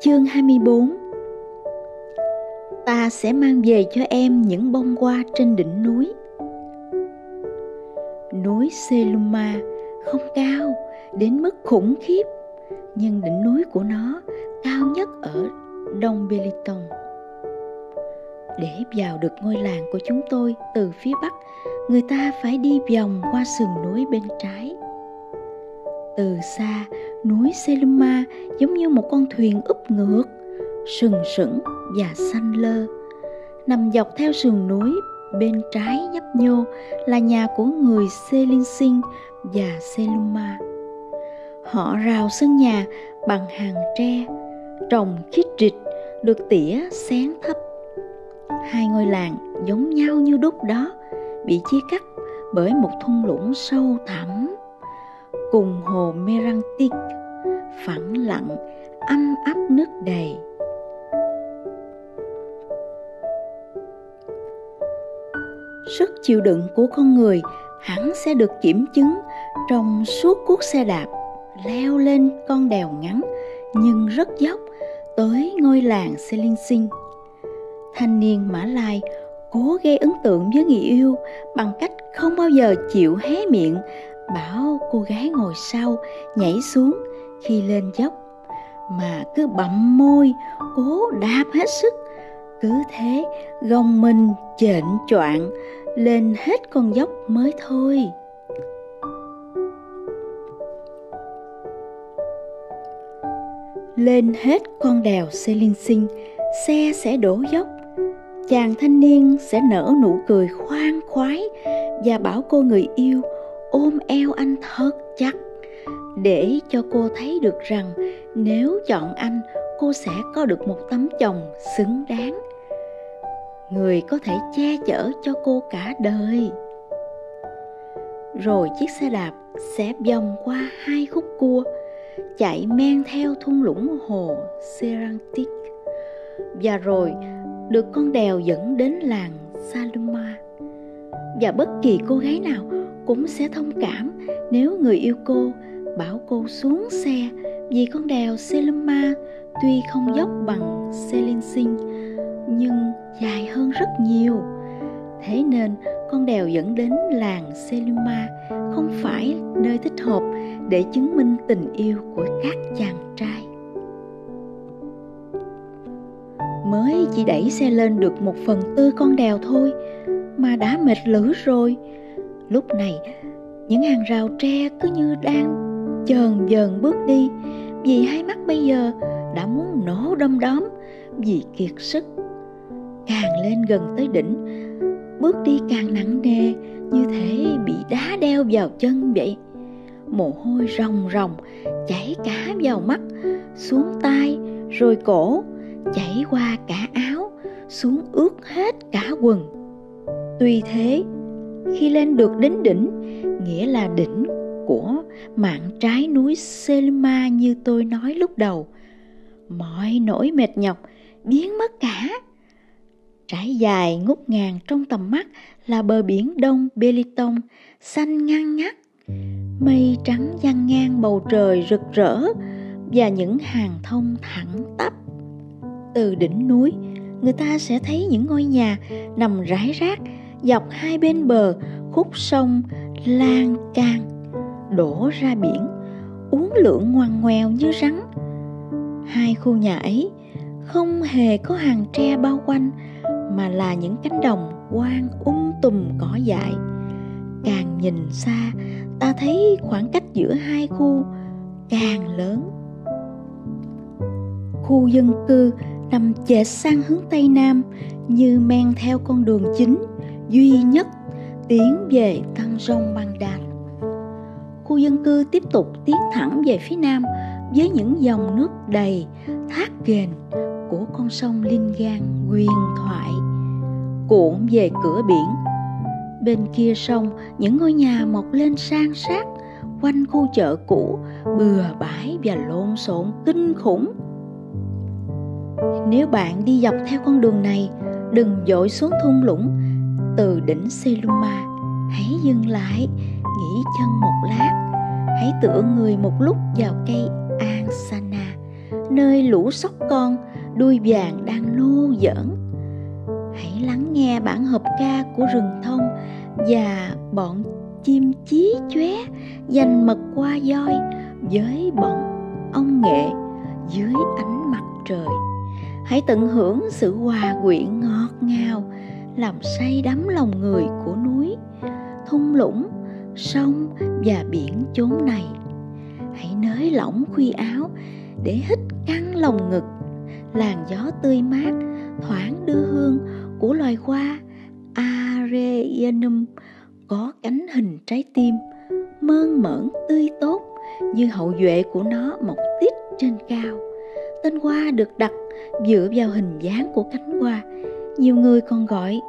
Chương 24 Ta sẽ mang về cho em những bông hoa trên đỉnh núi. Núi Seluma không cao, đến mức khủng khiếp, Nhưng đỉnh núi của nó cao nhất ở Đông Beliton Để vào được ngôi làng của chúng tôi từ phía bắc, Người ta phải đi vòng qua sườn núi bên trái. Từ xa núi Seluma giống như một con thuyền úp ngược, sừng sững và xanh lơ. Nằm dọc theo sườn núi, bên trái nhấp nhô là nhà của người Selinsin và Seluma họ rào sân nhà bằng hàng tre, trồng khít rịch được tỉa xén thấp. Hai ngôi làng giống nhau như đúc đó, bị chia cắt bởi một thung lũng sâu thẳm cùng hồ Merantik phẳng lặng âm áp nước đầy sức chịu đựng của con người hẳn sẽ được kiểm chứng trong suốt cuốc xe đạp leo lên con đèo ngắn, nhưng rất dốc tới ngôi làng Selinsing. Thanh niên Mã Lai cố gây ấn tượng với người yêu bằng cách không bao giờ chịu hé miệng, bảo cô gái ngồi sau nhảy xuống khi lên dốc, mà cứ bậm môi, cố đạp hết sức. Cứ thế, gồng mình chệnh choạng lên hết con dốc mới thôi. Lên hết con đèo xe linh sinh, xe sẽ đổ dốc. Chàng thanh niên sẽ nở nụ cười khoan khoái và bảo cô người yêu ôm eo anh thật chặt để cho cô thấy được rằng nếu chọn anh, cô sẽ có được một tấm chồng xứng đáng. Người có thể che chở cho cô cả đời. Rồi chiếc xe đạp sẽ vòng qua hai khúc cua, chạy men theo thung lũng hồ Serantic. Và rồi được con đèo dẫn đến làng Saluma. Và bất kỳ cô gái nào cũng sẽ thông cảm nếu người yêu cô bảo cô xuống xe, vì con đèo Selma tuy không dốc bằng Selinsing nhưng dài hơn rất nhiều. Thế nên con đèo dẫn đến làng Selma không phải nơi thích hợp để chứng minh tình yêu của các chàng trai. Mới chỉ đẩy xe lên được một phần tư con đèo thôi mà đã mệt lử rồi lúc này, những hàng rào tre cứ như đang chờn dần bước đi, vì hai mắt bây giờ đã muốn nổ đom đóm, vì kiệt sức. Càng lên gần tới đỉnh, bước đi càng nặng nề, như thể bị đá đeo vào chân vậy. Mồ hôi ròng ròng chảy cả vào mắt, xuống tay rồi cổ, chảy qua cả áo, xuống ướt hết cả quần. Tuy thế, khi lên được đến đỉnh, nghĩa là đỉnh của mạn trái núi Selma như tôi nói lúc đầu. Mọi nỗi mệt nhọc, biến mất cả. Trải dài ngút ngàn trong tầm mắt là bờ biển đông Beliton xanh ngăn ngắt. Mây trắng giăng ngang bầu trời rực rỡ và những hàng thông thẳng tắp. Từ đỉnh núi, người ta sẽ thấy những ngôi nhà nằm rải rác dọc hai bên bờ khúc sông lan can đổ ra biển, uống lượn ngoằn ngoèo như rắn. Hai khu nhà ấy không hề có hàng tre bao quanh, mà là những cánh đồng quang um tùm cỏ dại. Càng nhìn xa, ta thấy khoảng cách giữa hai khu càng lớn. Khu dân cư nằm chệch sang hướng tây nam như men theo con đường chính duy nhất tiến về Tăng Rông Băng Đàn. Khu dân cư tiếp tục tiến thẳng về phía nam với những dòng nước đầy thác ghềnh của con sông Linh Gan huyền thoại cuộn về cửa biển. Bên kia sông, những ngôi nhà mọc lên san sát quanh khu chợ cũ bừa bãi và lộn xộn kinh khủng. Nếu bạn đi dọc theo con đường này, đừng dội xuống thung lũng từ đỉnh Seluma hãy dừng lại nghỉ chân một lát hãy tựa người một lúc vào cây ansana nơi lũ sóc con, đuôi vàng đang nô giỡn. Hãy lắng nghe bản hợp ca của rừng thông và bọn chim chí chóe dành mật qua voi với bọn ông nghệ dưới ánh mặt trời. Hãy tận hưởng sự hòa quyện ngọt ngào, làm say đắm lòng người của núi, thung lũng sông và biển chốn này. Hãy nới lỏng khuy áo để hít căng lồng ngực. Làn gió tươi mát thoảng đưa hương của loài hoa Areanum có cánh hình trái tim mơn mởn tươi tốt như hậu duệ của nó mọc tít trên cao. Tên hoa được đặt dựa vào hình dáng của cánh hoa. Nhiều người còn gọi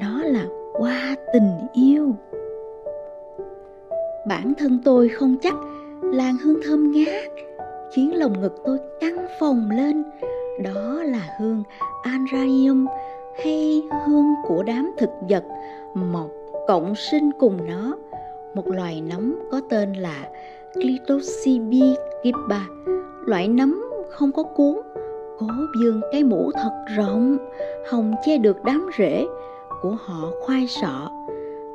nó là hoa tình yêu bản thân tôi không chắc làn hương thơm ngát, khiến lồng ngực tôi căng phồng lên. Đó là hương anraium hay hương của đám thực vật mọc cộng sinh cùng nó. Một loài nấm có tên là Clitosibigiba. Loại nấm không có cuốn, cố dương cái mũ thật rộng, hồng che được đám rễ của họ khoai sọ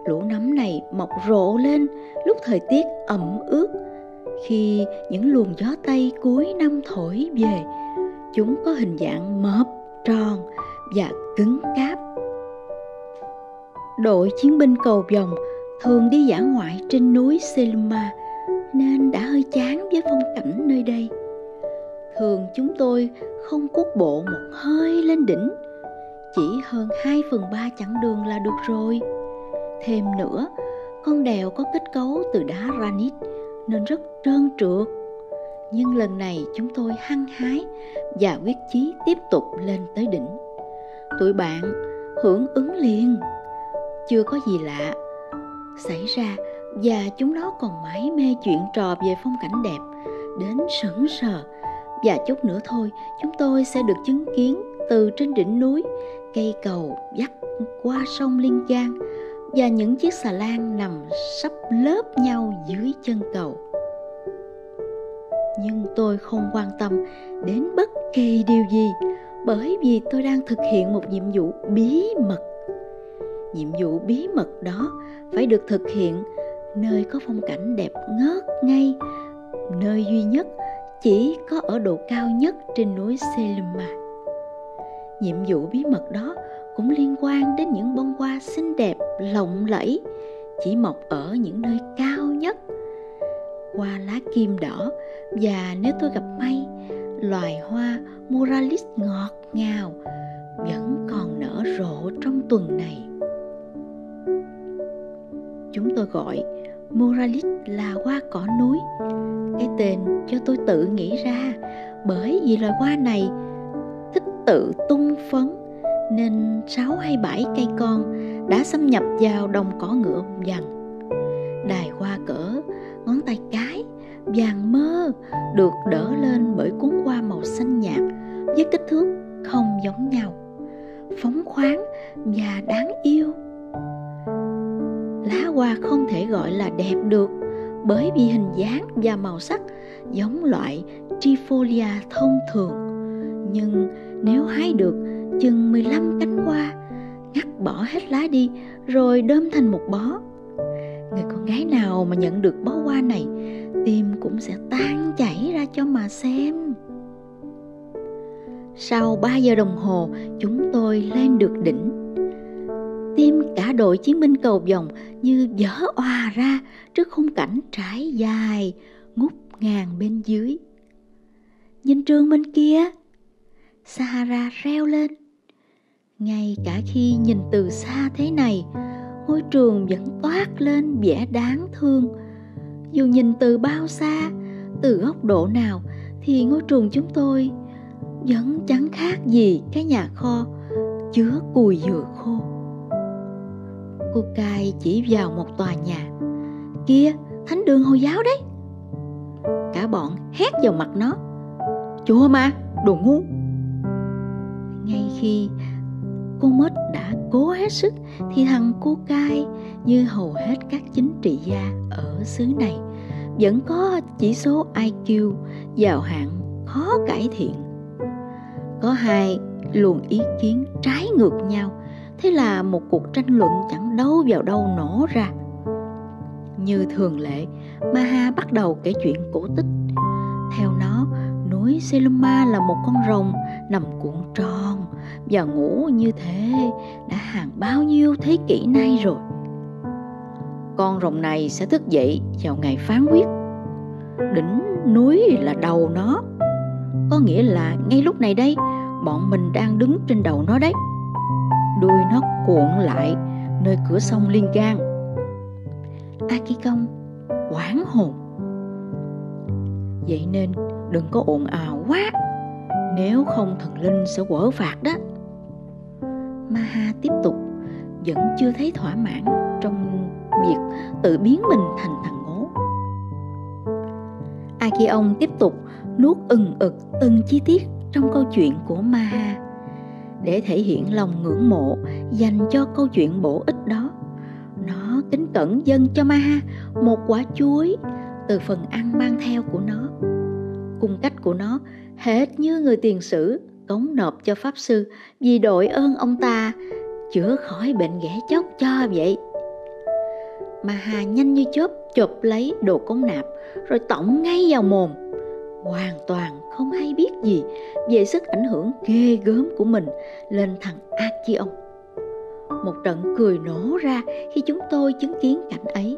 lũ nấm này mọc rộ lên lúc thời tiết ẩm ướt khi những luồng gió tây cuối năm thổi về chúng có hình dạng mập tròn và cứng cáp đội chiến binh cầu vòng thường đi dã ngoại trên núi Selma nên đã hơi chán với phong cảnh nơi đây. Thường chúng tôi không cuốc bộ một hơi lên đỉnh, chỉ hơn 2 phần 3 chặng đường là được rồi. Thêm nữa, con đèo có kết cấu từ đá granite nên rất trơn trượt. Nhưng lần này chúng tôi hăng hái và quyết chí tiếp tục lên tới đỉnh. Tụi bạn hưởng ứng liền. Chưa có gì lạ xảy ra và chúng nó còn mãi mê chuyện trò về phong cảnh đẹp đến sững sờ và chút nữa thôi chúng tôi sẽ được chứng kiến từ trên đỉnh núi cây cầu dắt qua sông Liên Giang và những chiếc xà lan nằm sắp lớp nhau dưới chân cầu. Nhưng tôi không quan tâm đến bất kỳ điều gì bởi vì tôi đang thực hiện một nhiệm vụ bí mật. Nhiệm vụ bí mật đó phải được thực hiện nơi có phong cảnh đẹp ngớt ngay, nơi duy nhất chỉ có ở độ cao nhất trên núi Selma. Nhiệm vụ bí mật đó cũng liên quan đến những bông hoa xinh đẹp, lộng lẫy, chỉ mọc ở những nơi cao nhất. Hoa lá kim đỏ và nếu tôi gặp may, loài hoa muralis ngọt ngào vẫn còn nở rộ trong tuần này. Chúng tôi gọi muralis là hoa cỏ núi. Cái tên cho tôi tự nghĩ ra, bởi vì loài hoa này thích tự tung phấn nên sáu hay bảy cây con đã xâm nhập vào đồng cỏ ngựa vàng. Đài hoa cỡ ngón tay cái vàng mơ được đỡ lên bởi cuốn hoa màu xanh nhạt với kích thước không giống nhau, phóng khoáng và đáng yêu. Lá hoa không thể gọi là đẹp được bởi vì hình dáng và màu sắc giống loại Trifolia thông thường. Nhưng nếu hái được chừng 15 cánh hoa, ngắt bỏ hết lá đi, rồi đơm thành một bó. Người con gái nào mà nhận được bó hoa này, tim cũng sẽ tan chảy ra cho mà xem. Sau 3 giờ đồng hồ, chúng tôi lên được đỉnh. Tim cả đội chiến binh cầu vòng như vỡ òa ra trước khung cảnh trải dài, ngút ngàn bên dưới. Nhìn trường bên kia, Sahara reo lên ngay cả khi nhìn từ xa thế này, ngôi trường vẫn toát lên vẻ đáng thương. Dù nhìn từ bao xa, từ góc độ nào thì ngôi trường chúng tôi vẫn chẳng khác gì cái nhà kho chứa cùi dừa khô. Cô cai chỉ vào một tòa nhà. Kia, thánh đường hồi giáo đấy. Cả bọn hét vào mặt nó. Chùa mà đồ ngu. Ngay khi con mết đã cố hết sức thì thằng cô cai như hầu hết các chính trị gia ở xứ này vẫn có chỉ số IQ vào hạng khó cải thiện. Có hai luồng ý kiến trái ngược nhau, thế là một cuộc tranh luận chẳng đâu vào đâu nổ ra. Như thường lệ, Maha bắt đầu kể chuyện cổ tích. Theo nó, núi Seluma là một con rồng nằm cuộn tròn và ngủ như thế đã hàng bao nhiêu thế kỷ nay rồi. Con rồng này sẽ thức dậy vào ngày phán quyết. Đỉnh núi là đầu nó. Có nghĩa là ngay lúc này đây, bọn mình đang đứng trên đầu nó đấy. Đuôi nó cuộn lại nơi cửa sông Liên Gang. Akikong quảng hồn. Vậy nên đừng có ồn ào quá nếu không thần linh sẽ quở phạt đó. Maha tiếp tục, Vẫn chưa thấy thỏa mãn Trong việc tự biến mình thành thằng ngố Akion tiếp tục nuốt ừng ực từng chi tiết trong câu chuyện của Maha để thể hiện lòng ngưỡng mộ dành cho câu chuyện bổ ích đó. Nó kính cẩn dâng cho Maha một quả chuối từ phần ăn mang theo của nó. Cung cách của nó hết như người tiền sử cống nộp cho pháp sư vì đội ơn ông ta chữa khỏi bệnh ghẻ chóc cho vậy mà hà nhanh như chớp chụp lấy đồ cống nạp rồi tổng ngay vào mồm hoàn toàn không hay biết gì về sức ảnh hưởng ghê gớm của mình lên thằng Akion. Một trận cười nổ ra khi chúng tôi chứng kiến cảnh ấy.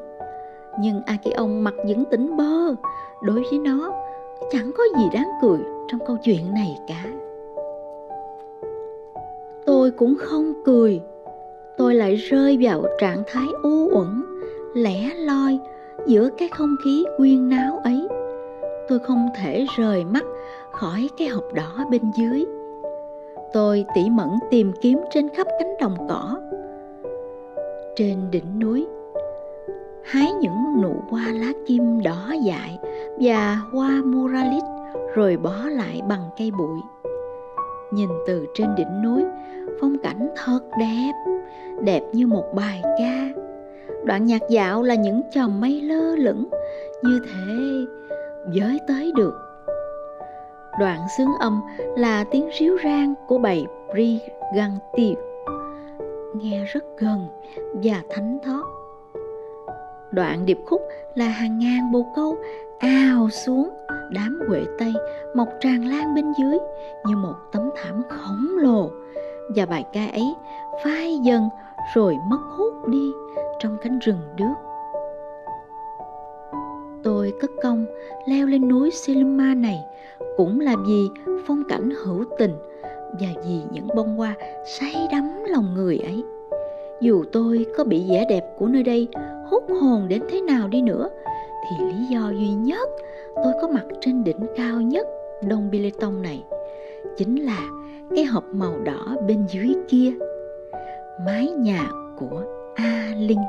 Nhưng Akion mặt vẫn tỉnh bơ, đối với nó chẳng có gì đáng cười trong câu chuyện này cả. Tôi cũng không cười. Tôi lại rơi vào trạng thái u uẩn, lẻ loi giữa cái không khí quyên náo ấy. Tôi không thể rời mắt khỏi cái hộp đỏ bên dưới. Tôi tỉ mẩn tìm kiếm trên khắp cánh đồng cỏ. Trên đỉnh núi hái những nụ hoa lá kim đỏ dại và hoa muralit rồi bó lại bằng cây bụi. Nhìn từ trên đỉnh núi, phong cảnh thật đẹp, đẹp như một bài ca. Đoạn nhạc dạo là những chòm mây lơ lửng, như thế giới tới được. Đoạn xướng âm là tiếng ríu rang của bầy Brigantia, nghe rất gần và thánh thót Đoạn điệp khúc là hàng ngàn bồ câu ào xuống đám quệ tây mọc tràn lan bên dưới như một tấm thảm khổng lồ. Và bài ca ấy phai dần rồi mất hút đi trong cánh rừng đước. Tôi cất công leo lên núi Selima này cũng là vì phong cảnh hữu tình và vì những bông hoa say đắm lòng người ấy. Dù tôi có bị vẻ đẹp của nơi đây hút hồn đến thế nào đi nữa, thì lý do duy nhất tôi có mặt trên đỉnh cao nhất Đông tông này chính là cái hộp màu đỏ bên dưới kia, mái nhà của A Linh.